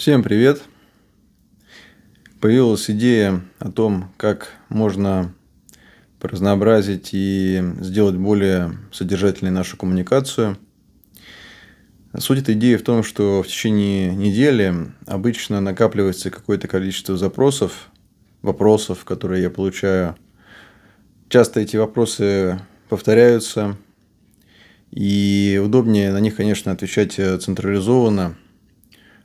Всем привет! Появилась идея о том, как можно разнообразить и сделать более содержательной нашу коммуникацию. Суть этой идеи в том, что в течение недели обычно накапливается какое-то количество запросов, вопросов, которые я получаю. Часто эти вопросы повторяются, и удобнее на них, конечно, отвечать централизованно –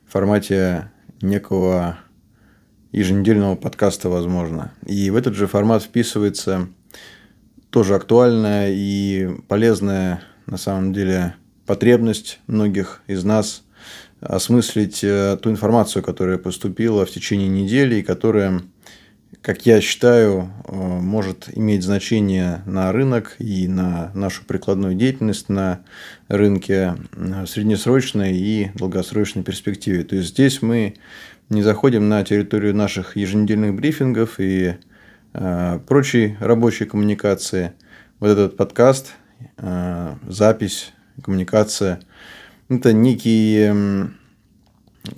в формате некого еженедельного подкаста, возможно. И в этот же формат вписывается тоже актуальная и полезная, на самом деле, потребность многих из нас осмыслить э, ту информацию, которая поступила в течение недели и которая как я считаю, э, может иметь значение на рынок и на нашу прикладную деятельность на рынке э, в среднесрочной и долгосрочной перспективе. То есть здесь мы не заходим на территорию наших еженедельных брифингов и э, прочей рабочей коммуникации. Вот этот подкаст, запись, коммуникация – это некий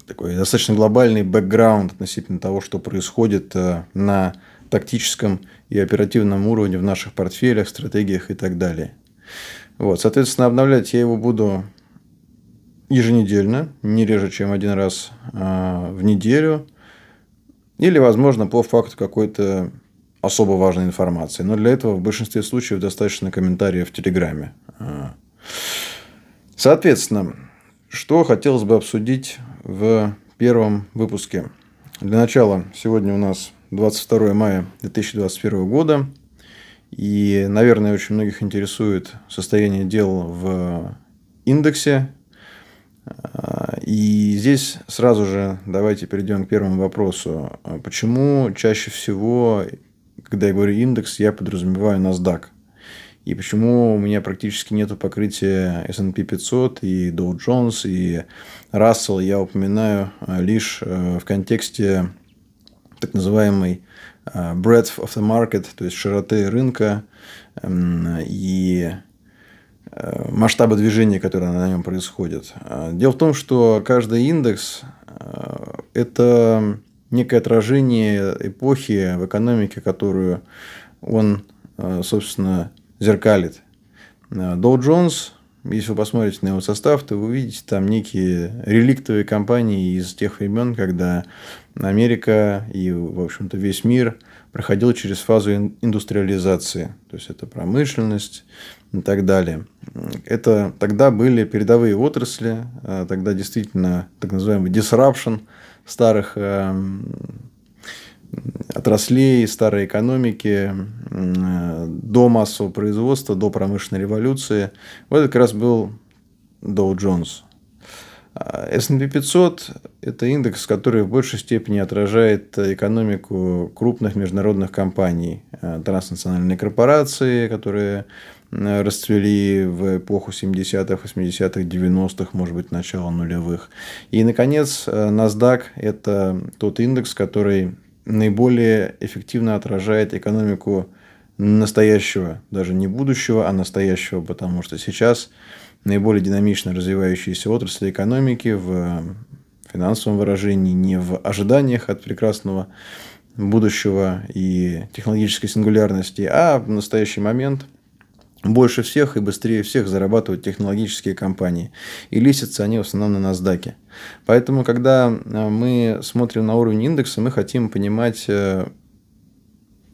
такой достаточно глобальный бэкграунд относительно того, что происходит э, на тактическом и оперативном уровне в наших портфелях, стратегиях и так далее. Вот, соответственно, обновлять я его буду еженедельно, не реже, чем один раз э, в неделю, или, возможно, по факту какой-то особо важной информации. Но для этого в большинстве случаев достаточно комментариев в Телеграме. Э. Соответственно, что хотелось бы обсудить в первом выпуске. Для начала, сегодня у нас 22 мая 2021 года. И, наверное, очень многих интересует состояние дел в индексе. И здесь сразу же давайте перейдем к первому вопросу. Почему чаще всего, когда я говорю индекс, я подразумеваю NASDAQ? И почему у меня практически нет покрытия S&P 500 и Dow Jones и Russell я упоминаю э, лишь э, в контексте так называемой э, breadth of the market, то есть широты рынка и масштаба движения, которое на нем происходит. Дело в том, что каждый индекс – это некое отражение эпохи в экономике, которую он, собственно, зеркалит. Dow Jones, если вы посмотрите на его состав, то вы увидите там некие реликтовые компании из тех времен, когда Америка и, в общем-то, весь мир проходил через фазу индустриализации. То есть, это промышленность и так далее. Это тогда были передовые отрасли, а тогда действительно так называемый disruption старых эм, отраслей старой экономики до массового производства, до промышленной революции. Вот это как раз был Dow Jones. S&P 500 – это индекс, который в большей степени отражает экономику крупных международных компаний, э, транснациональные корпорации, которые э, расцвели в эпоху 70-х, 80-х, 90-х, может быть, начала нулевых. И, наконец, э, NASDAQ – это тот индекс, который наиболее эффективно отражает экономику настоящего, даже не будущего, а настоящего, потому что сейчас наиболее динамично развивающиеся отрасли экономики в финансовом выражении, не в ожиданиях от прекрасного будущего и технологической сингулярности, а в настоящий момент – больше всех и быстрее всех зарабатывают технологические компании. И листятся они в основном на NASDAQ. Поэтому, когда э, мы смотрим на уровень индекса, мы хотим понимать э,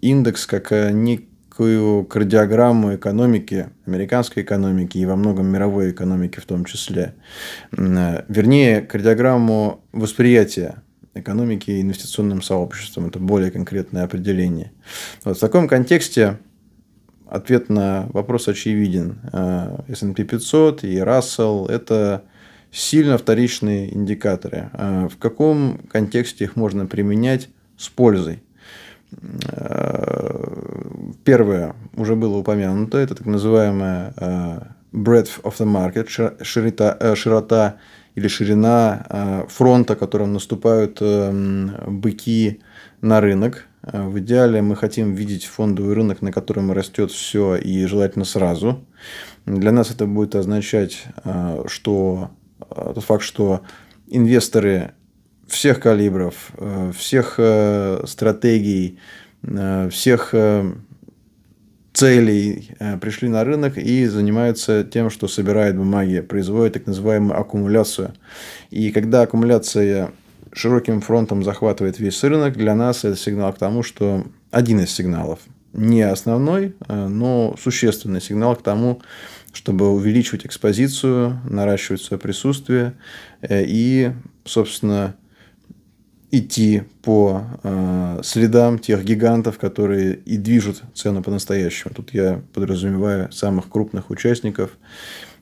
индекс как э, некую кардиограмму экономики, американской экономики и во многом мировой экономики в том числе. Вернее, кардиограмму восприятия экономики инвестиционным сообществом. Это более конкретное определение. Вот в таком контексте ответ на вопрос очевиден. Э, S&P 500 и Russell – это сильно вторичные индикаторы. Э, в каком контексте их можно применять с пользой? Э, первое уже было упомянуто, это так называемая breadth of the market, широта, широта или ширина фронта, которым наступают быки на рынок. Э, в идеале мы хотим видеть фондовый рынок, на котором растет все и желательно сразу. Для нас это будет означать, э, что э, тот факт, что инвесторы всех калибров, всех стратегий, всех целей пришли на рынок и занимаются тем, что собирают бумаги, производят так называемую аккумуляцию. И когда аккумуляция широким фронтом захватывает весь рынок, для нас это сигнал к тому, что один из сигналов, не основной, но существенный сигнал к тому, чтобы увеличивать экспозицию, наращивать свое присутствие э, и, собственно, идти по э, следам тех гигантов, которые и движут цену по-настоящему. Тут я подразумеваю самых крупных участников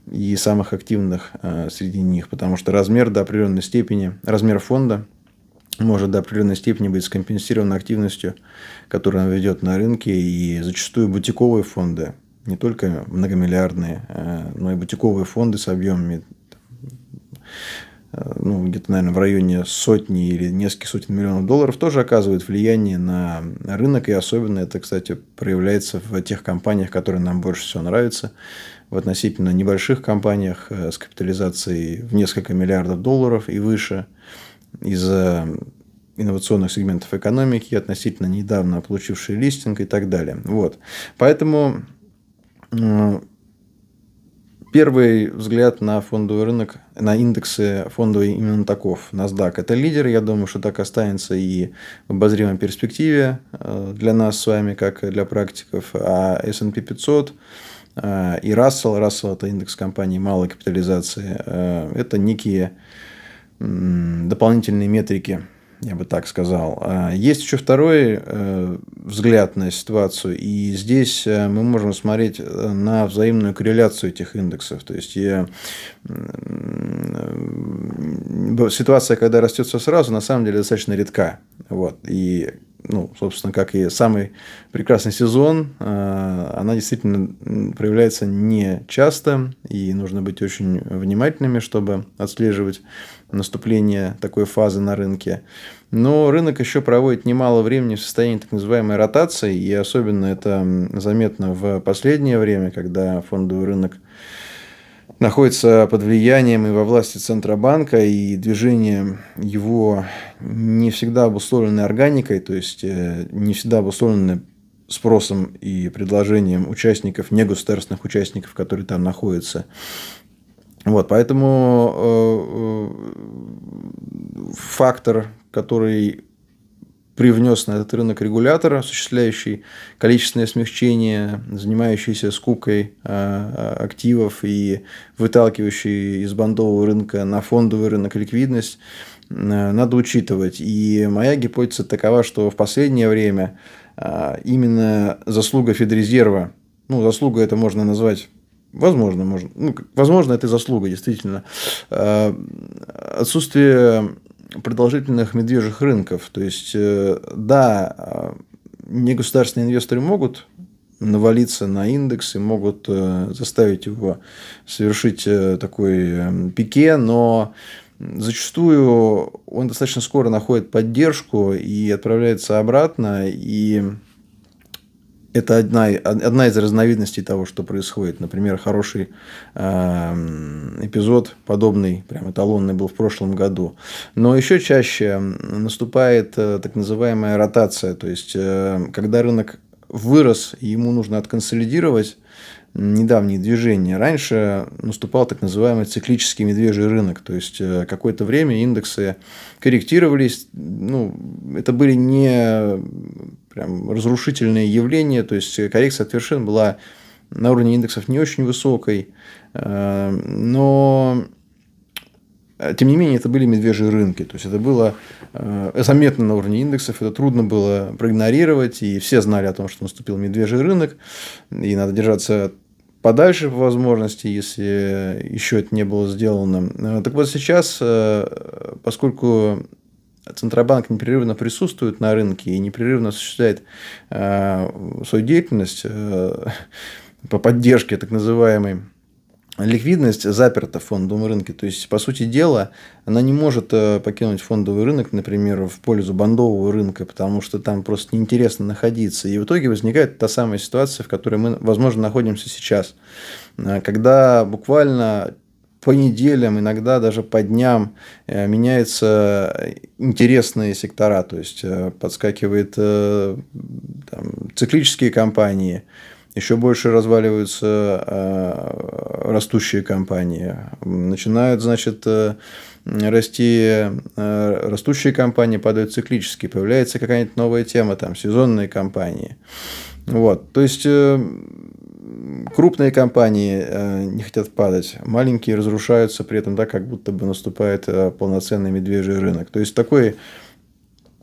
и самых активных э, среди них, потому что размер до определенной степени, размер фонда может до определенной степени быть скомпенсирован активностью, которую он ведет на рынке, и зачастую бутиковые фонды не только многомиллиардные, э, но и бутиковые фонды с объемами э, ну, где-то, наверное, в районе сотни или нескольких сотен миллионов долларов, тоже оказывают влияние на рынок. И особенно это, кстати, проявляется в тех компаниях, которые нам больше всего нравятся. В относительно небольших компаниях э, с капитализацией в несколько миллиардов долларов и выше из инновационных сегментов экономики, относительно недавно получившие листинг и так далее. Вот. Поэтому Первый взгляд на фондовый рынок, на индексы фондовые именно таков. NASDAQ – это лидер, я думаю, что так останется и в обозримой перспективе э, для нас с вами, как для практиков. А S&P 500 э, и Russell, Russell – это индекс компании малой капитализации, э, это некие дополнительные метрики – я бы так сказал. А, есть еще второй э, взгляд на ситуацию, и здесь э, мы можем смотреть э, на взаимную корреляцию этих индексов. То есть ситуация, когда растет все сразу, на самом деле достаточно редка. Вот. И ну, собственно, как и самый прекрасный сезон, она действительно проявляется не часто, и нужно быть очень внимательными, чтобы отслеживать наступление такой фазы на рынке. Но рынок еще проводит немало времени в состоянии так называемой ротации, и особенно это заметно в последнее время, когда фондовый рынок находится под влиянием и во власти Центробанка, и движение его не всегда обусловлено органикой, то есть э, не всегда обусловлено спросом и предложением участников, негосударственных участников, которые там находятся. Вот, поэтому э, э, фактор, который привнес на этот рынок регулятор, осуществляющий количественное смягчение, занимающийся скупкой э, активов и выталкивающий из бандового рынка на фондовый рынок ликвидность, надо учитывать. И моя гипотеза такова, что в последнее время именно заслуга Федрезерва, ну, заслуга это можно назвать Возможно, можно. Ну, возможно, это заслуга, действительно. Отсутствие продолжительных медвежьих рынков. То есть, э, да, э, негосударственные инвесторы могут навалиться на индекс и могут заставить его совершить такой пике, но зачастую он достаточно скоро находит поддержку и отправляется обратно, и это одна, одна из разновидностей того, что происходит. Например, хороший э, эпизод, подобный, прям эталонный, был в прошлом году. Но еще чаще наступает э, так называемая ротация. То есть, э, когда рынок вырос, ему нужно отконсолидировать недавние движения. Раньше наступал так называемый циклический медвежий рынок. То есть, э, какое-то время индексы корректировались. Ну, это были не прям разрушительные явления. То есть, коррекция от вершин была на уровне индексов не очень высокой. Э, но э, тем не менее, это были медвежьи рынки. То есть, это было заметно на уровне индексов, это трудно было проигнорировать, и все знали о том, что наступил медвежий рынок, и надо держаться подальше по возможности, если еще это не было сделано. Э, так вот сейчас, э, поскольку Центробанк непрерывно присутствует на рынке и непрерывно осуществляет э, свою деятельность по поддержке так называемой ликвидность заперта в фондовом рынке. То есть, по сути дела, она не может э, покинуть фондовый рынок, например, в пользу бандового рынка, потому что там просто неинтересно находиться. И в итоге возникает та самая ситуация, в которой мы, возможно, находимся сейчас, э, когда буквально по неделям, иногда даже по дням э, меняются интересные сектора, то есть э, подскакивает э, там, циклические компании, еще больше разваливаются растущие компании, начинают, значит, расти растущие компании, падают циклические, появляется какая-нибудь новая тема, там, сезонные компании. Вот, то есть крупные компании э, не хотят падать, маленькие разрушаются при этом так, как будто бы наступает э, полноценный медвежий рынок. То есть такой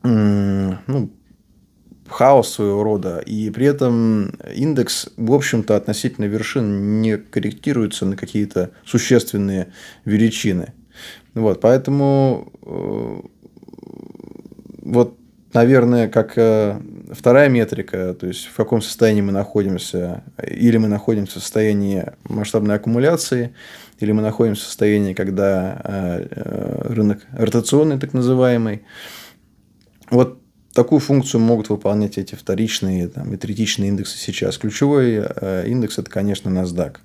ну, хаос своего рода, и при этом индекс, в общем-то, относительно вершин не корректируется на какие-то существенные величины. Вот, поэтому э, вот, наверное, как вторая метрика, то есть в каком состоянии мы находимся, или мы находимся в состоянии масштабной аккумуляции, или мы находимся в состоянии, когда э, э, рынок ротационный, так называемый. Вот такую функцию могут выполнять эти вторичные там, и третичные индексы сейчас. Ключевой э, индекс – это, конечно, NASDAQ.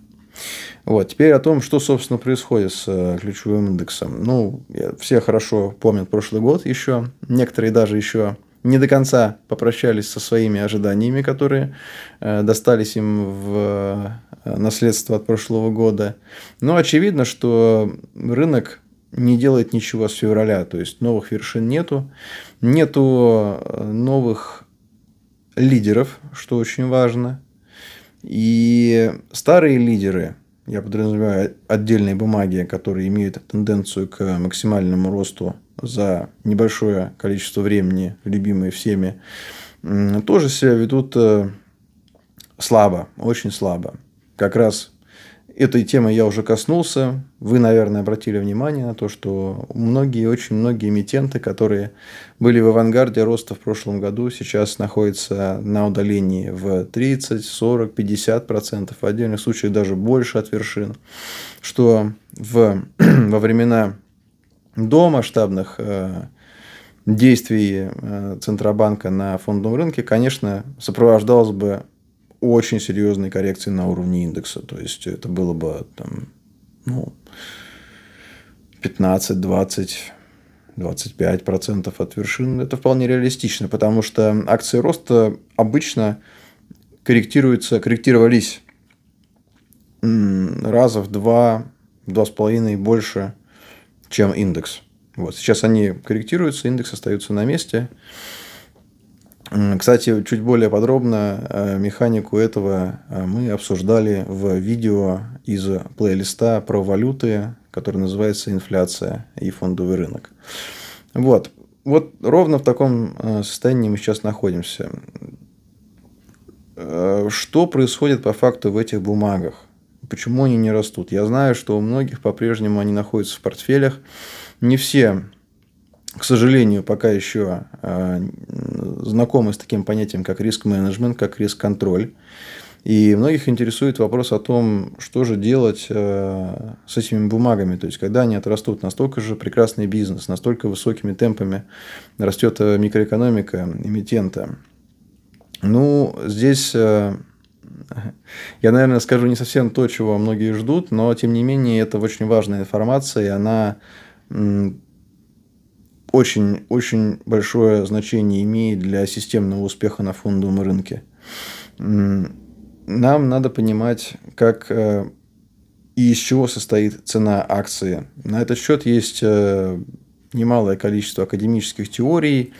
Вот. Теперь о том, что, собственно, происходит с ключевым индексом. Ну, все хорошо помнят прошлый год еще. Некоторые даже еще не до конца попрощались со своими ожиданиями, которые э, достались им в э, наследство от прошлого года. Но очевидно, что рынок не делает ничего с февраля, то есть новых вершин нету, нету э, новых лидеров, что очень важно. И старые лидеры, я подразумеваю отдельные бумаги, которые имеют тенденцию к максимальному росту за небольшое количество времени, любимые всеми, тоже себя ведут э, слабо, очень слабо. Как раз этой темы я уже коснулся. Вы, наверное, обратили внимание на то, что многие, очень многие эмитенты, которые были в авангарде роста в прошлом году, сейчас находятся на удалении в 30, 40, 50 процентов, в отдельных случаях даже больше от вершин, что в, во времена до масштабных э, действий э, Центробанка на фондовом рынке, конечно, сопровождалось бы очень серьезной коррекцией на уровне индекса. То есть это было бы там, ну, 15, 20, 25 процентов от вершин. Это вполне реалистично, потому что акции роста обычно корректируются, корректировались раза в два, два с половиной больше чем индекс. Вот. Сейчас они корректируются, индекс остается на месте. Кстати, чуть более подробно э, механику этого э, мы обсуждали в видео из плейлиста про валюты, который называется «Инфляция и фондовый рынок». Вот. Вот ровно в таком э, состоянии мы сейчас находимся. Что происходит по факту в этих бумагах? Почему они не растут? Я знаю, что у многих по-прежнему они находятся в портфелях. Не все, к сожалению, пока еще э, знакомы с таким понятием, как риск-менеджмент, как риск-контроль. И многих интересует вопрос о том, что же делать э, с этими бумагами. То есть, когда они отрастут, настолько же прекрасный бизнес, настолько высокими темпами растет э, микроэкономика эмитента. Ну, здесь я, наверное, скажу не совсем то, чего многие ждут, но, тем не менее, это очень важная информация, и она очень, очень большое значение имеет для системного успеха на фондовом рынке. Нам надо понимать, как э, и из чего состоит цена акции. На этот счет есть э, немалое количество академических теорий,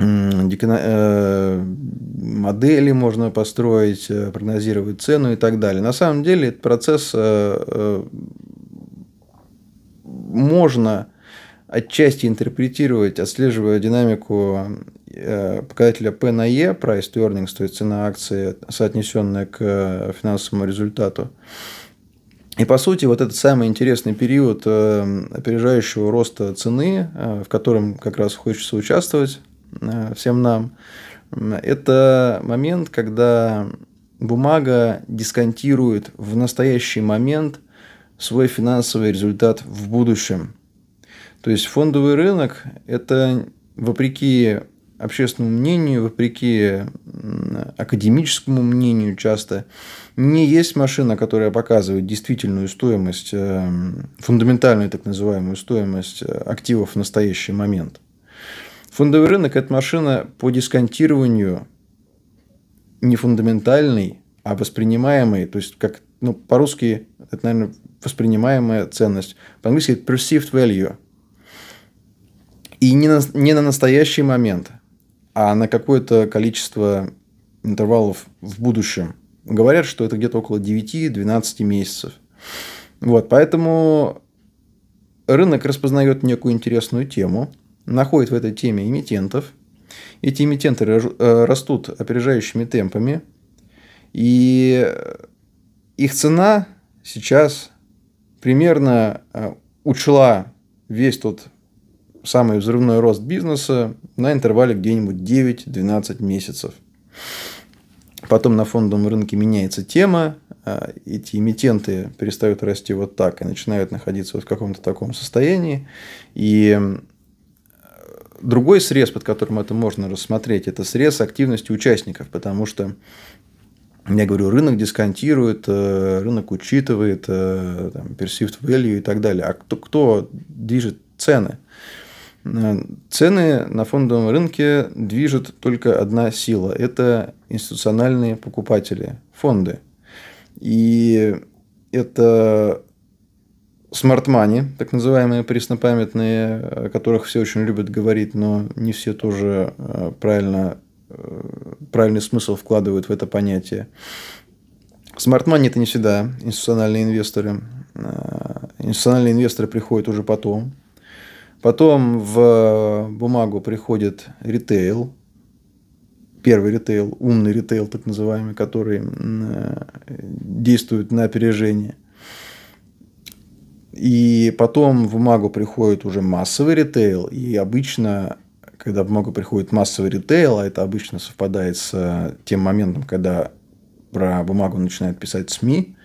Э, модели можно построить, э, прогнозировать цену и так далее. На самом деле этот процесс э, можно отчасти интерпретировать, отслеживая динамику показателя P на E, price to earnings, то есть цена акции, соотнесенная к финансовому результату. И по сути, вот этот самый интересный период опережающего роста цены, в котором как раз хочется участвовать, Э, всем нам, это момент, когда бумага дисконтирует в настоящий момент свой финансовый результат в будущем. То есть фондовый рынок – это, вопреки общественному мнению, вопреки академическому мнению часто, не есть машина, которая показывает действительную стоимость, э, фундаментальную так называемую стоимость э, активов в настоящий момент. Фондовый рынок – это машина по дисконтированию не фундаментальной, а воспринимаемой, то есть как ну, по-русски это, наверное, воспринимаемая ценность. По-английски это perceived value. И не на, не на настоящий момент, а на какое-то количество интервалов в будущем. Говорят, что это где-то около 9-12 месяцев. Вот, поэтому рынок распознает некую интересную тему, находит в этой теме эмитентов. Эти эмитенты э, растут опережающими темпами. И их цена сейчас примерно э, учла весь тот самый взрывной рост бизнеса на интервале где-нибудь 9-12 месяцев. Потом на фондовом рынке меняется тема, э, эти эмитенты перестают расти вот так и начинают находиться вот в каком-то таком состоянии. И другой срез, под которым это можно рассмотреть, это срез активности участников, потому что я говорю, рынок дисконтирует, э, рынок учитывает э, там, perceived value и так далее. А кто, кто движет цены? Э, цены на фондовом рынке движет только одна сила. Это институциональные покупатели, фонды. И это smart money, так называемые преснопамятные, о которых все очень любят говорить, но не все тоже правильно правильный смысл вкладывают в это понятие. Smart money это не всегда институциональные инвесторы. Э, институциональные инвесторы приходят уже потом. Потом в бумагу приходит ритейл, первый ритейл, умный ритейл, так называемый, который э, действует на опережение. И потом в бумагу приходит уже массовый ритейл, и обычно когда много приходит массовый ритейл, а это обычно совпадает с э, тем моментом, когда про бумагу начинают писать СМИ,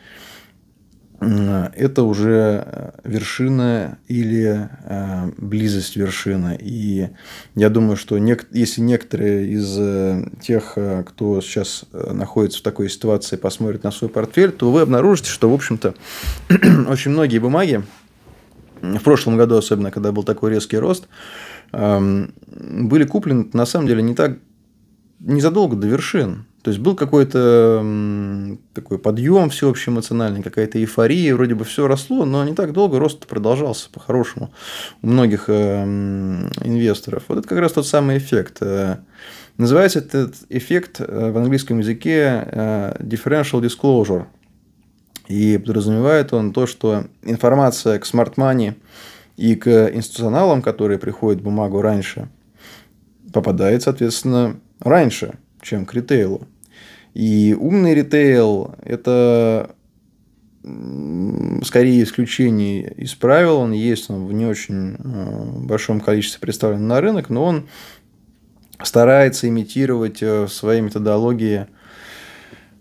это уже э, вершина или э, близость вершины. И я думаю, что если некоторые из тех, кто сейчас находится в такой ситуации, посмотрят на свой портфель, то вы обнаружите, что, в общем-то, очень многие бумаги, в прошлом году особенно, когда был такой резкий рост, были куплены, на самом деле, не так незадолго до вершин. То есть был какой-то такой подъем всеобщий эмоциональный, какая-то эйфория, вроде бы все росло, но не так долго рост продолжался по-хорошему у многих инвесторов. Вот это как раз тот самый эффект. Э, называется этот эффект э, в английском языке э, differential disclosure. И подразумевает он то, что информация к money – и к институционалам, которые приходят бумагу раньше, попадает, соответственно, раньше, чем к ритейлу. И умный ритейл – это скорее исключение из правил. Он есть, он в не очень э, большом количестве представлен на рынок, но он старается имитировать э, в своей методологии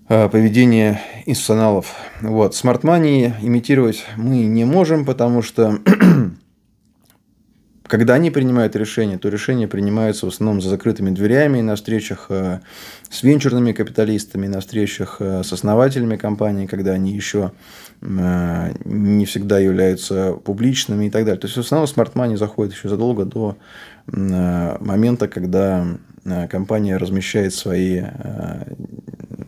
э, поведение институционалов. Вот. Smart Money имитировать мы не можем, потому что когда они принимают решения, то решения принимаются в основном за закрытыми дверями на встречах э, с венчурными капиталистами, на встречах э, с основателями компаний, когда они еще э, не всегда являются публичными и так далее. То есть, в основном смарт money заходит еще задолго до момента, когда компания размещает свои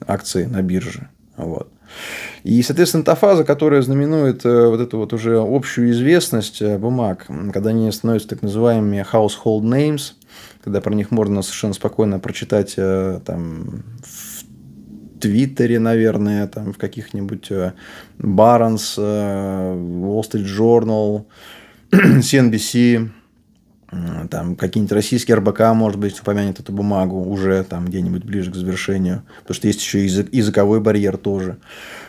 акции на бирже. Вот. И, соответственно, та фаза, которая знаменует э, вот эту вот уже общую известность э, бумаг, когда они становятся так называемыми household names, когда про них можно совершенно спокойно прочитать э, там, в Твиттере, наверное, там, в каких-нибудь Barron's, Wall Street Journal, CNBC, там какие-нибудь российские РБК, может быть, упомянет эту бумагу уже там где-нибудь ближе к завершению, потому что есть еще язык, языковой барьер тоже.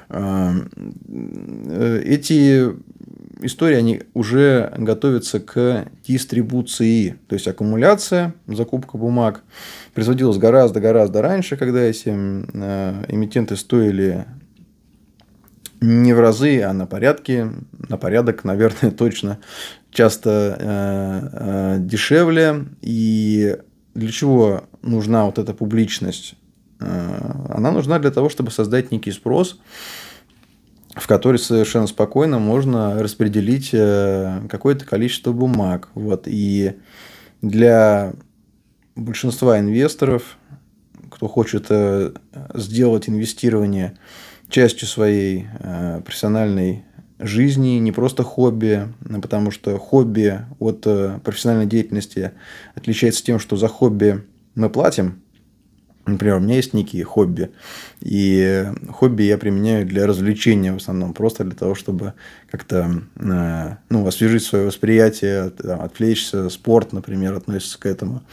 Эм, э, эти истории, они уже готовятся к дистрибуции, то есть аккумуляция, закупка бумаг производилась гораздо-гораздо раньше, когда эти э, эмитенты стоили не в разы, а на порядке, на порядок, наверное, точно часто э, э, дешевле. И для чего нужна вот эта публичность? Она нужна для того, чтобы создать некий спрос, в который совершенно спокойно можно распределить какое-то количество бумаг. Вот. И для большинства инвесторов, кто хочет э, сделать инвестирование частью своей э, профессиональной жизни, не просто хобби, потому что хобби от э, профессиональной деятельности отличается тем, что за хобби мы платим. Например, у меня есть некие хобби, и хобби я применяю для развлечения в основном, просто для того, чтобы как-то ну, освежить свое восприятие, отвлечься. Спорт, например, относится к этому.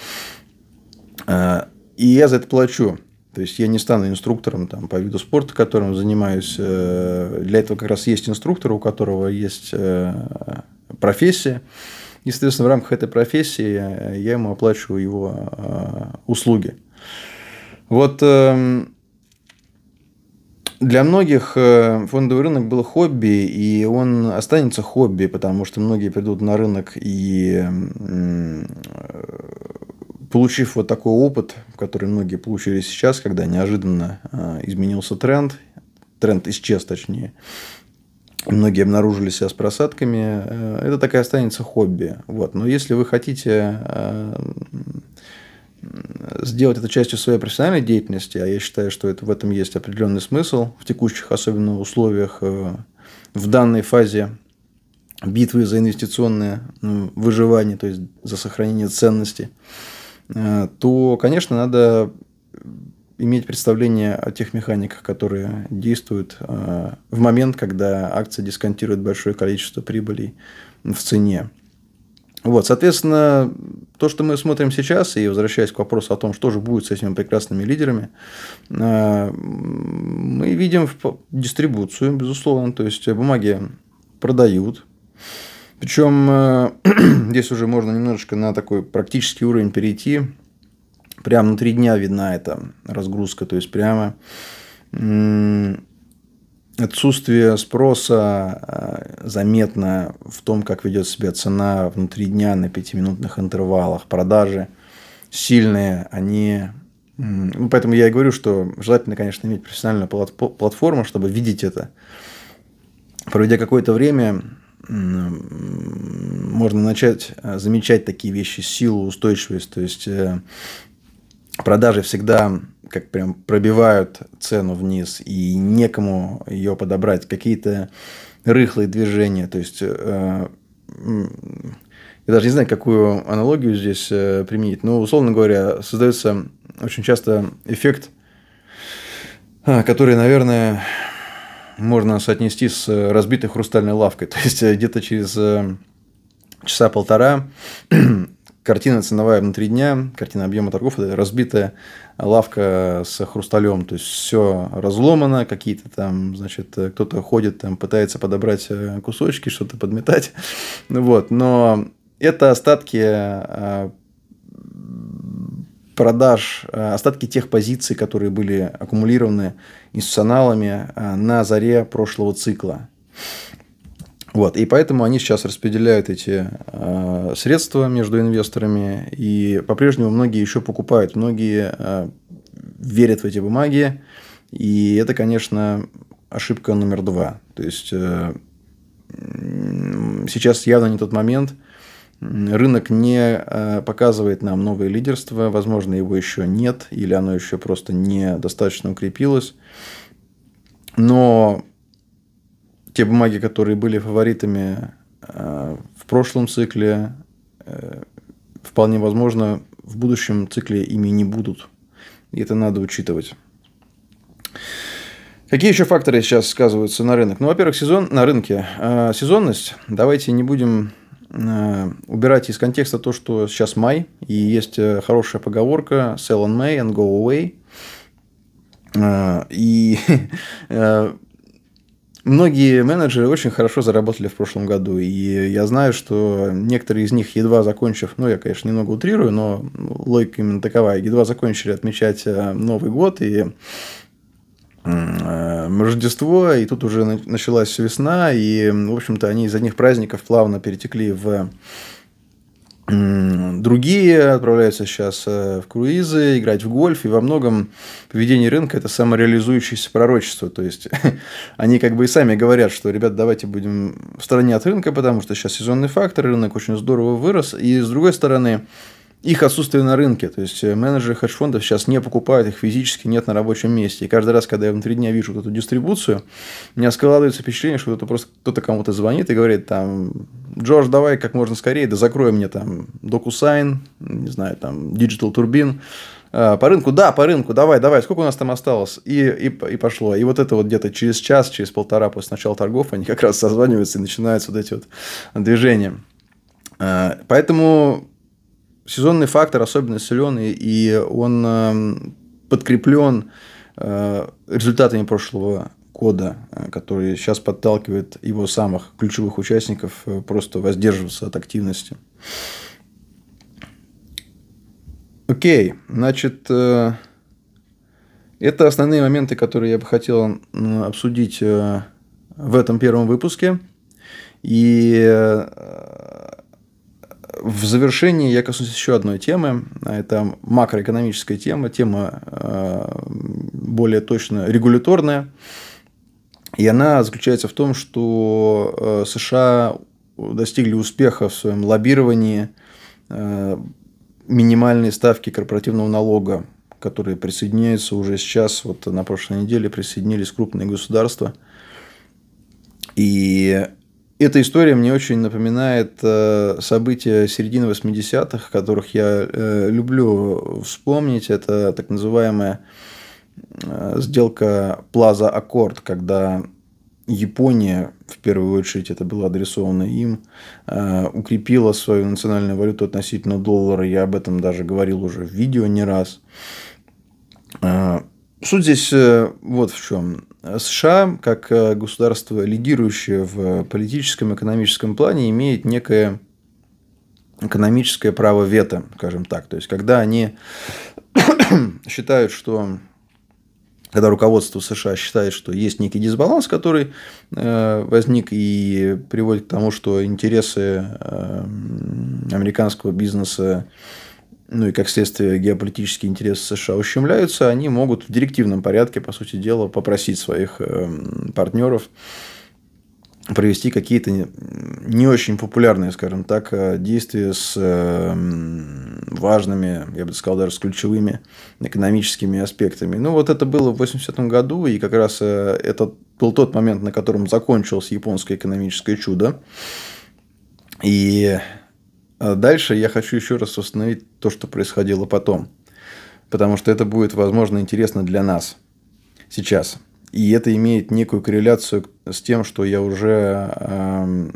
А, и я за это плачу. То есть я не стану инструктором там, по виду спорта, которым занимаюсь. Э, для этого как раз есть инструктор, у которого есть э, профессия. И, соответственно, в рамках этой профессии я ему оплачиваю его э, услуги. Вот эм, для многих фондовый рынок был хобби, и он останется хобби, потому что многие придут на рынок и получив вот такой опыт, который многие получили сейчас, когда неожиданно а, изменился тренд, тренд исчез точнее, многие обнаружили себя с просадками, э, это такая останется хобби. Вот. Но если вы хотите а, сделать это частью своей профессиональной деятельности, а я считаю, что это, в этом есть определенный смысл в текущих особенно условиях, э, в данной фазе битвы за инвестиционное выживание, то есть за сохранение ценности – Э, то, конечно, надо иметь представление о тех механиках, которые действуют э, в момент, когда акция дисконтирует большое количество прибылей в цене. Вот, соответственно, то, что мы смотрим сейчас, и возвращаясь к вопросу о том, что же будет с этими прекрасными лидерами, э, мы видим дистрибуцию, безусловно, то есть бумаги продают, причем э, здесь уже можно немножечко на такой практический уровень перейти. Прямо на три дня видна эта разгрузка. То есть прямо отсутствие спроса э, заметно в том, как ведет себя цена внутри дня на пятиминутных интервалах. Продажи сильные, они ну, поэтому я и говорю, что желательно, конечно, иметь профессиональную платформу, чтобы видеть это. Проведя какое-то время, можно начать э, замечать такие вещи, силу, устойчивость. То есть э, продажи всегда как прям пробивают цену вниз, и некому ее подобрать. Какие-то рыхлые движения. То есть э, я даже не знаю, какую аналогию здесь применить, но, условно говоря, создается очень часто эффект, который, наверное, можно соотнести с э, разбитой хрустальной лавкой. То есть э, где-то через э, часа полтора картина ценовая внутри дня, картина объема торгов, это разбитая лавка с хрусталем, то есть все разломано, какие-то там, значит, кто-то ходит, там, пытается подобрать кусочки, что-то подметать, вот, но это остатки продаж, э, остатки тех позиций, которые были аккумулированы институционалами э, на заре прошлого цикла. Вот, и поэтому они сейчас распределяют эти э, средства между инвесторами, и по-прежнему многие еще покупают, многие верят в эти бумаги, и это, конечно, ошибка номер два. То есть сейчас явно не тот момент, Рынок не э, показывает нам новое лидерство, возможно, его еще нет, или оно еще просто недостаточно укрепилось. Но те бумаги, которые были фаворитами э, в прошлом цикле, э, вполне возможно, в будущем цикле ими не будут. И это надо учитывать. Какие еще факторы сейчас сказываются на рынок? Ну, во-первых, сезон на рынке. Сезонность. Давайте не будем Э, убирать из контекста то, что сейчас май, и есть э, хорошая поговорка «sell on May and go away». Э, и многие менеджеры очень хорошо заработали в прошлом году, и я знаю, что некоторые из них, едва закончив, ну, я, конечно, немного утрирую, но логика именно такова, едва закончили отмечать Новый год и Рождество, и тут уже началась весна, и, в общем-то, они из одних праздников плавно перетекли в другие отправляются сейчас в круизы, играть в гольф, и во многом поведение рынка – это самореализующееся пророчество. То есть, они как бы и сами говорят, что, ребят, давайте будем в стороне от рынка, потому что сейчас сезонный фактор, рынок очень здорово вырос. И, с другой стороны, их отсутствие на рынке. То есть э, менеджеры хедж-фондов сейчас не покупают их физически, нет на рабочем месте. И каждый раз, когда я внутри дня вижу эту дистрибуцию, у меня складывается впечатление, что это просто кто-то кому-то звонит и говорит, там, Джордж, давай как можно скорее, да закрой мне там DocuSign, не знаю, там, Digital Turbine, а, по рынку, да, по рынку, давай, давай, сколько у нас там осталось? И, и, и пошло. И вот это вот где-то через час, через полтора после начала торгов, они как раз созваниваются и начинаются вот эти вот движения. А, поэтому сезонный фактор особенно силен, и он эм, подкреплен э, результатами прошлого года, э, который сейчас подталкивает его самых ключевых участников э, просто воздерживаться от активности. Окей, значит, это основные моменты, которые я бы хотел обсудить в этом первом выпуске. И в завершении я коснусь еще одной темы. Это макроэкономическая тема, тема э, более точно регуляторная. И она заключается в том, что э, США достигли успеха в своем лоббировании э, минимальной ставки корпоративного налога, которые присоединяются уже сейчас, вот на прошлой неделе присоединились крупные государства. И эта история мне очень напоминает э, события середины 80-х, которых я э, люблю вспомнить. Это так называемая э, сделка Plaza Accord, когда Япония, в первую очередь это было адресовано им, укрепила свою национальную валюту относительно доллара. Я об этом даже говорил уже в видео не раз. Суть здесь вот в чем. США, как э, государство, лидирующее в политическом и экономическом плане, имеет некое экономическое право вето, скажем так. То есть, когда они считают, что когда руководство США считает, что есть некий дисбаланс, который э, возник и приводит к тому, что интересы э, американского бизнеса ну и как следствие геополитические интересы США ущемляются, они могут в директивном порядке, по сути дела, попросить своих эм, партнеров провести какие-то не очень популярные, скажем так, э, действия с эм, важными, я бы сказал, даже с ключевыми экономическими аспектами. Ну, вот это было в 80-м году, и как раз э, это был тот момент, на котором закончилось японское экономическое чудо. И дальше я хочу еще раз установить то, что происходило потом. Потому что это будет, возможно, интересно для нас сейчас. И это имеет некую корреляцию с тем, что я уже э,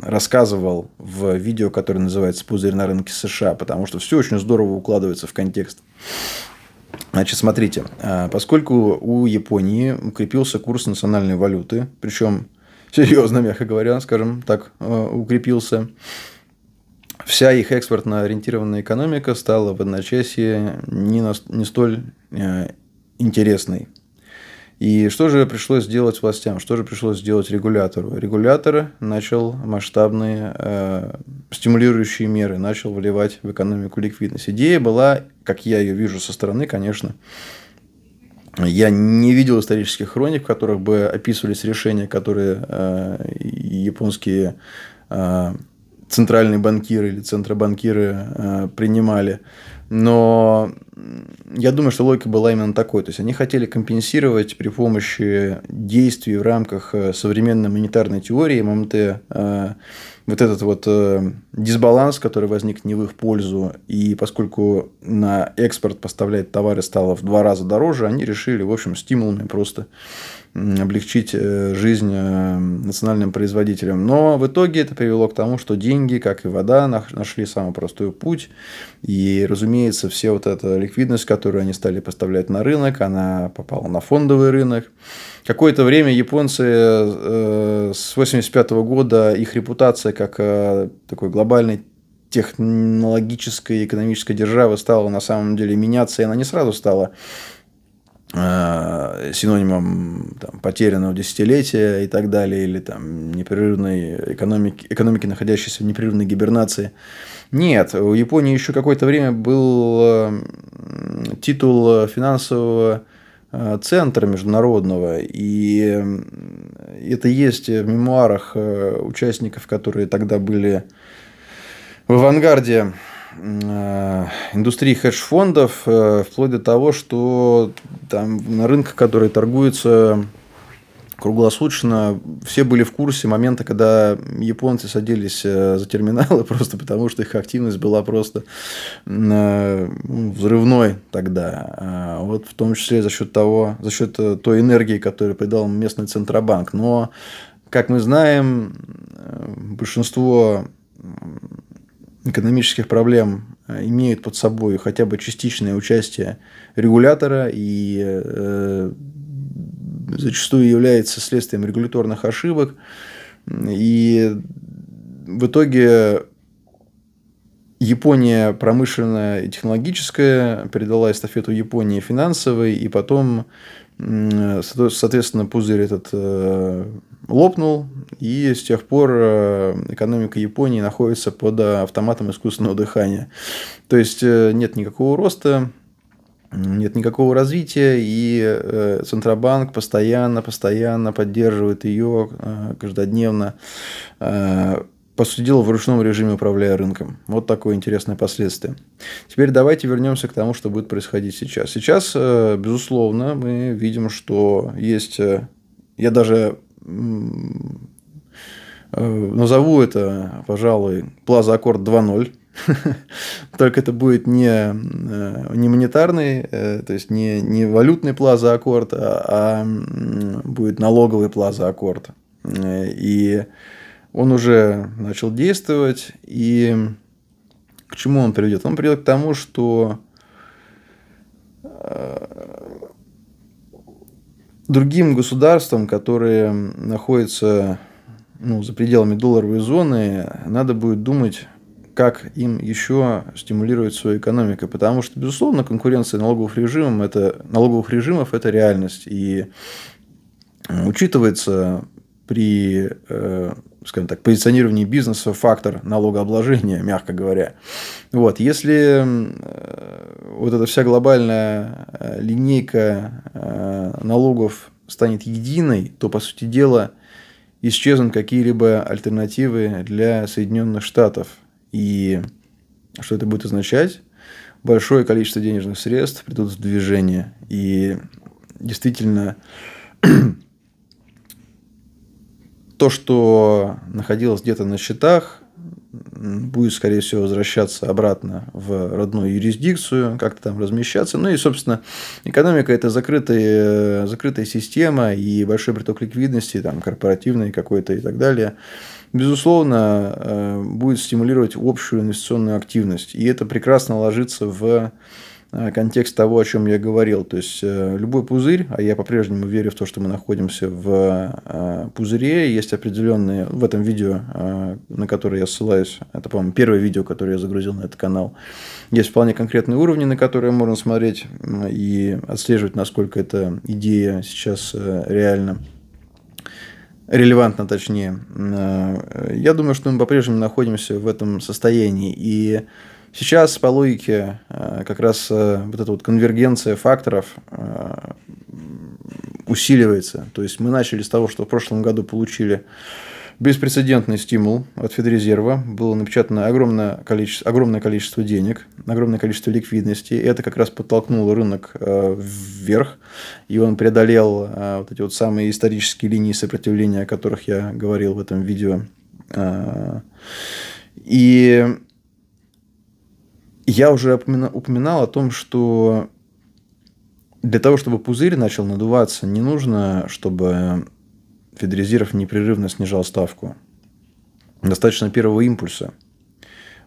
рассказывал в видео, которое называется «Пузырь на рынке США», потому что все очень здорово укладывается в контекст. Значит, смотрите, а, поскольку у Японии укрепился курс национальной валюты, причем серьезно, мягко говоря, скажем так, а, укрепился, вся их экспортно ориентированная экономика стала в одночасье не, на, не столь э, интересной. И что же пришлось сделать властям? Что же пришлось сделать регулятору? Регулятор начал масштабные э, стимулирующие меры, начал вливать в экономику ликвидность. Идея была, как я ее вижу со стороны, конечно, я не видел исторических хроник, в которых бы описывались решения, которые э, японские э, центральные банкиры или центробанкиры э, принимали. Но я думаю, что логика была именно такой. То есть они хотели компенсировать при помощи действий в рамках э, современной монетарной теории ММТ э, вот этот вот дисбаланс, который возник не в их пользу, и поскольку на экспорт поставлять товары стало в два раза дороже, они решили, в общем, стимулами просто облегчить э, жизнь э, национальным производителям. Но в итоге это привело к тому, что деньги, как и вода, нашли самый простой путь. И, разумеется, все вот эта ликвидность, которую они стали поставлять на рынок, она попала на фондовый рынок. Какое-то время японцы э, с 1985 года, их репутация как такой глобальной технологической экономической державы стала на самом деле меняться, и она не сразу стала синонимом там, потерянного десятилетия и так далее, или там непрерывной экономики, экономики, находящейся в непрерывной гибернации. Нет, у Японии еще какое-то время был э, титул финансового э, центра международного, и это есть в мемуарах участников, которые тогда были в авангарде Э, индустрии хедж-фондов, э, вплоть до того, что там на рынках, которые торгуются круглосуточно, все были в курсе момента, когда японцы садились э, за терминалы, просто потому что их активность была просто взрывной тогда. А вот в том числе за счет того, за счет той энергии, которую придал местный центробанк. Но, как мы знаем, большинство экономических проблем э, имеют под собой хотя бы частичное участие регулятора и э, зачастую является следствием регуляторных ошибок. И в итоге Япония промышленная и технологическая передала эстафету Японии финансовой, и потом, соответственно, пузырь этот э, лопнул, и с тех пор э, экономика Японии находится под э, автоматом искусственного дыхания. То есть нет никакого роста, нет никакого развития, и Центробанк постоянно, постоянно поддерживает ее каждодневно, по сути дела, в ручном режиме управляя рынком. Вот такое интересное последствие. Теперь давайте вернемся к тому, что будет происходить сейчас. Сейчас, безусловно, мы видим, что есть... Я даже Э, назову это, пожалуй, Plaza Accord 2.0. Только это будет не, э, не монетарный, э, то есть не, не валютный Plaza Accord, а, а будет налоговый Plaza Accord. И он уже начал действовать. И к чему он приведет? Он приведет к тому, что другим государствам, которые находятся ну, за пределами долларовой зоны, надо будет думать, как им еще стимулировать свою экономику. Потому что, безусловно, конкуренция налоговых режимов – это, налоговых режимов – это реальность. И учитывается при э, скажем так, позиционировании бизнеса фактор налогообложения, мягко говоря. Вот, если э, вот эта вся глобальная э, линейка налогов станет единой, то, по сути дела, исчезнут какие-либо альтернативы для Соединенных Штатов. И что это будет означать? Большое количество денежных средств придут в движение. И действительно, то, что находилось где-то на счетах, будет, скорее всего, возвращаться обратно в родную юрисдикцию, как-то там размещаться. Ну и, собственно, экономика – это закрытая, закрытая система и большой приток ликвидности, там, корпоративный какой-то и так далее. Безусловно, э, будет стимулировать общую инвестиционную активность. И это прекрасно ложится в контекст того, о чем я говорил. То есть э, любой пузырь, а я по-прежнему верю в то, что мы находимся в э, пузыре, есть определенные в этом видео, на которое я ссылаюсь, это, по-моему, первое видео, которое я загрузил на этот канал, есть вполне конкретные уровни, на которые можно смотреть и отслеживать, насколько эта идея сейчас реальна релевантно точнее. Я думаю, что мы по-прежнему находимся в этом состоянии. И Сейчас по логике э, как раз э, вот эта вот конвергенция факторов э, усиливается. То есть мы начали с того, что в прошлом году получили беспрецедентный стимул от Федрезерва. Было напечатано огромное количество, огромное количество денег, огромное количество ликвидности. И это как раз подтолкнуло рынок вверх. И он преодолел вот эти вот самые исторические линии сопротивления, о которых я говорил в этом видео. И я уже упоминал о том, что для того, чтобы пузырь начал надуваться, не нужно, чтобы Федрезерв непрерывно снижал ставку. Достаточно первого импульса.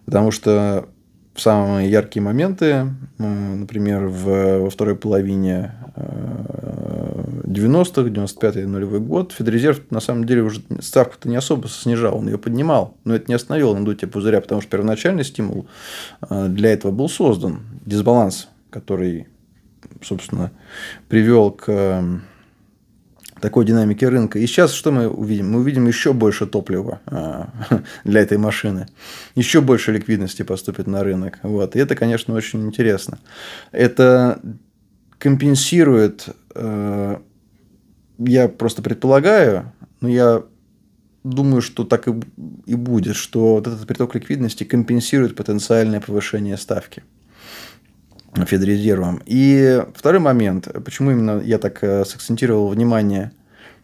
Потому что самые яркие моменты, например, в, во второй половине 90-х, 95-й нулевой год, Федрезерв на самом деле уже ставку-то не особо снижал, он ее поднимал, но это не остановило надутие пузыря, потому что первоначальный стимул э, для этого был создан, дисбаланс, который собственно, привел к такой динамике рынка. И сейчас что мы увидим? Мы увидим еще больше топлива а, для этой машины. Еще больше ликвидности поступит на рынок. Вот. И это, конечно, очень интересно. Это компенсирует, э, я просто предполагаю, но я думаю, что так и будет, что вот этот приток ликвидности компенсирует потенциальное повышение ставки. Федрезервом. И второй момент, почему именно я так э, сакцентировал внимание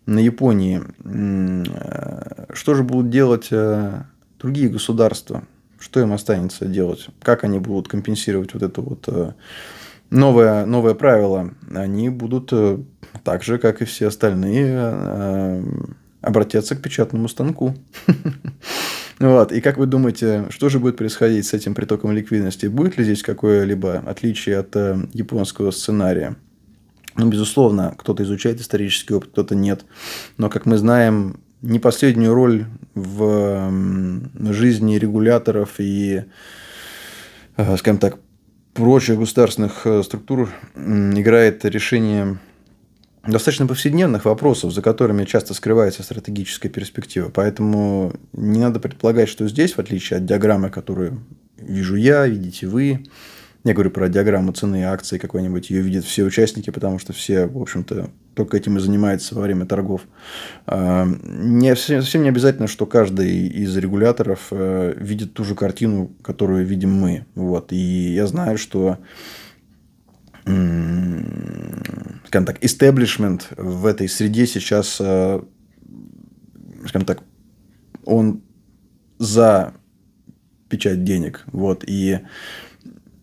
на Японии, э, что же будут делать э, другие государства, что им останется делать, как они будут компенсировать вот это вот новое, новое правило, они будут так же, как и все остальные, обратятся к печатному станку. Вот. И как вы думаете, что же будет происходить с этим притоком ликвидности? Будет ли здесь какое-либо отличие от э, японского сценария? Ну, безусловно, кто-то изучает исторический опыт, кто-то нет. Но, как мы знаем, не последнюю роль в жизни регуляторов и, э, скажем так, прочих государственных э, структур играет решение достаточно повседневных вопросов, за которыми часто скрывается стратегическая перспектива. Поэтому не надо предполагать, что здесь, в отличие от диаграммы, которую вижу я, видите вы, я говорю про диаграмму цены акции какой-нибудь, ее видят все участники, потому что все, в общем-то, только этим и занимаются во время торгов. А, не, совсем не обязательно, что каждый из регуляторов э, видит ту же картину, которую видим мы. Вот. И я знаю, что скажем так, истеблишмент в этой среде сейчас, э, скажем так, он за печать денег. Вот, и,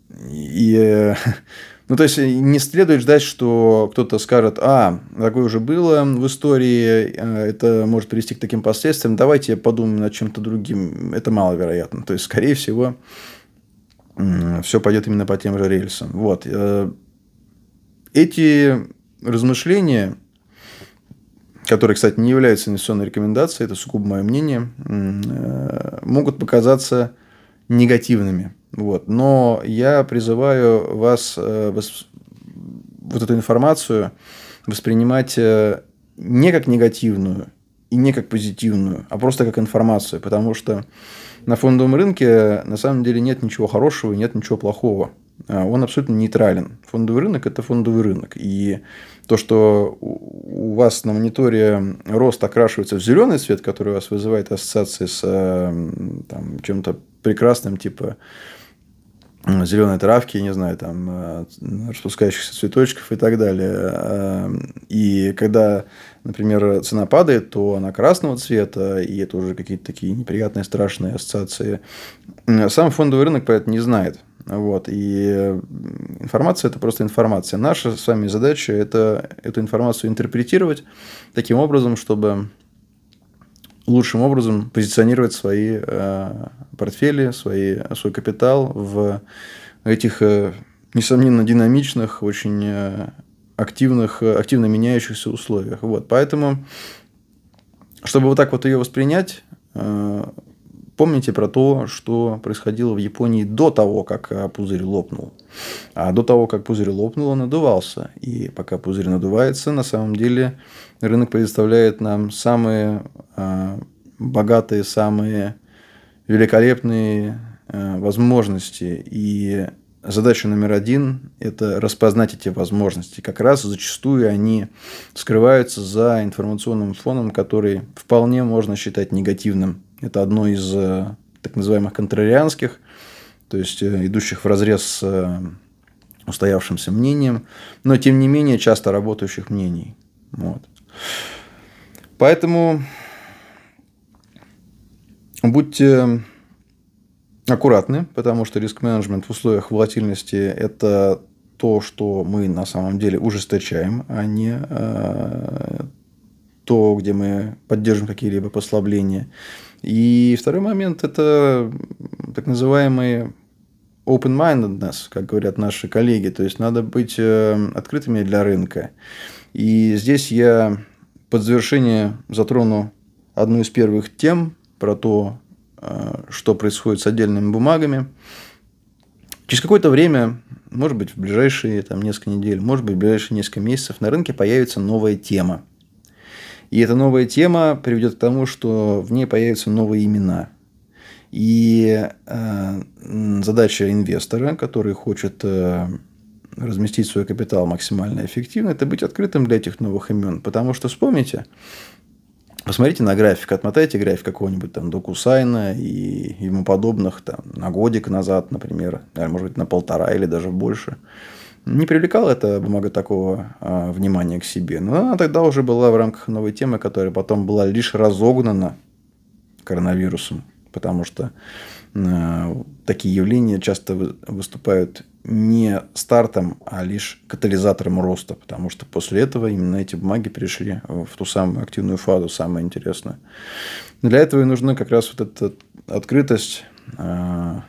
и ну, то есть, не следует ждать, что кто-то скажет, а, такое уже было в истории, э, это может привести к таким последствиям, давайте подумаем над чем-то другим. Это маловероятно. То есть, скорее всего, все пойдет именно по тем же рельсам. Вот. Эти размышления, которые, кстати, не являются инвестиционной рекомендацией, это сугубо мое мнение, э, могут показаться негативными. Вот. Но я призываю вас э, вот эту информацию воспринимать э, не как негативную и не как позитивную, а просто как информацию, потому что на фондовом рынке на самом деле нет ничего хорошего и нет ничего плохого. А, он абсолютно нейтрален. Фондовый рынок – это фондовый рынок. И то, что у вас на мониторе рост окрашивается в зеленый цвет, который у вас вызывает ассоциации с там, чем-то прекрасным, типа зеленой травки, не знаю, там, э, распускающихся цветочков и так далее. А, и когда, например, цена падает, то она красного цвета, и это уже какие-то такие неприятные, страшные ассоциации. Сам фондовый рынок поэтому не знает. Вот. И информация – это просто информация. Наша с вами задача – это эту информацию интерпретировать таким образом, чтобы лучшим образом позиционировать свои э, портфели, свои, свой капитал в этих, э, несомненно, динамичных, очень э, активных, активно меняющихся условиях. Вот. Поэтому, чтобы вот так вот ее воспринять, помните про то, что происходило в Японии до того, как э, пузырь лопнул. А до того, как пузырь лопнул, он надувался. И пока пузырь надувается, на самом деле рынок предоставляет нам самые э, богатые, самые великолепные э, возможности. И задача номер один – это распознать эти возможности. Как раз зачастую они скрываются за информационным фоном, который вполне можно считать негативным это одно из э, так называемых контрарианских, то есть э, идущих в разрез с э, устоявшимся мнением, но тем не менее часто работающих мнений. Вот. Поэтому будьте аккуратны, потому что риск-менеджмент в условиях волатильности – это то, что мы на самом деле ужесточаем, а не то, где мы поддержим какие-либо послабления. И второй момент – это так называемый open-mindedness, как говорят наши коллеги. То есть, надо быть э, открытыми для рынка. И здесь я под завершение затрону одну из первых тем про то, э, что происходит с отдельными бумагами. Через какое-то время может быть, в ближайшие там, несколько недель, может быть, в ближайшие несколько месяцев на рынке появится новая тема. И эта новая тема приведет к тому, что в ней появятся новые имена. И э, задача инвестора, который хочет э, разместить свой капитал максимально эффективно, это быть открытым для этих новых имен. Потому что вспомните, Посмотрите на график, отмотайте график какого-нибудь там Докусайна и ему подобных там, на годик назад, например, может быть, на полтора или даже больше. Не привлекала эта бумага такого а, внимания к себе. Но она тогда уже была в рамках новой темы, которая потом была лишь разогнана коронавирусом. Потому что а, такие явления часто выступают не стартом, а лишь катализатором роста, потому что после этого именно эти бумаги перешли в ту самую активную фазу, самое интересное. Для этого и нужна как раз вот эта открытость, а,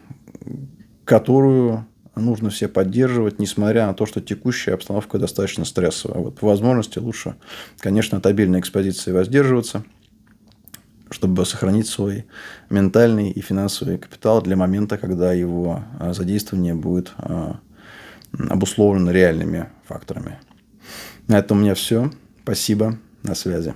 которую нужно все поддерживать, несмотря на то, что текущая обстановка достаточно стрессовая. Вот по возможности лучше, конечно, от обильной экспозиции воздерживаться – чтобы сохранить свой ментальный и финансовый капитал для момента, когда его а, задействование будет а, обусловлено реальными факторами. На этом у меня все. Спасибо. На связи.